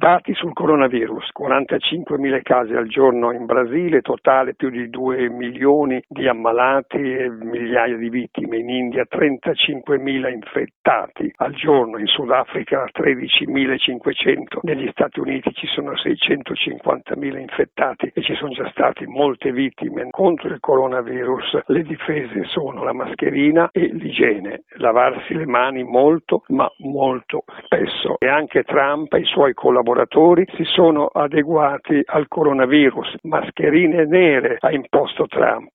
Dati sul coronavirus, 45.000 casi al giorno in Brasile, totale più di 2 milioni di ammalati e migliaia di vittime, in India 35.000 infettati al giorno, in Sudafrica 13.500, negli Stati Uniti ci sono 650.000 infettati e ci sono già state molte vittime contro il coronavirus. Le difese sono la mascherina e l'igiene, lavarsi le mani molto ma molto spesso. E anche Trump e i suoi collaboratori collaboratori si sono adeguati al coronavirus. Mascherine nere ha imposto Trump.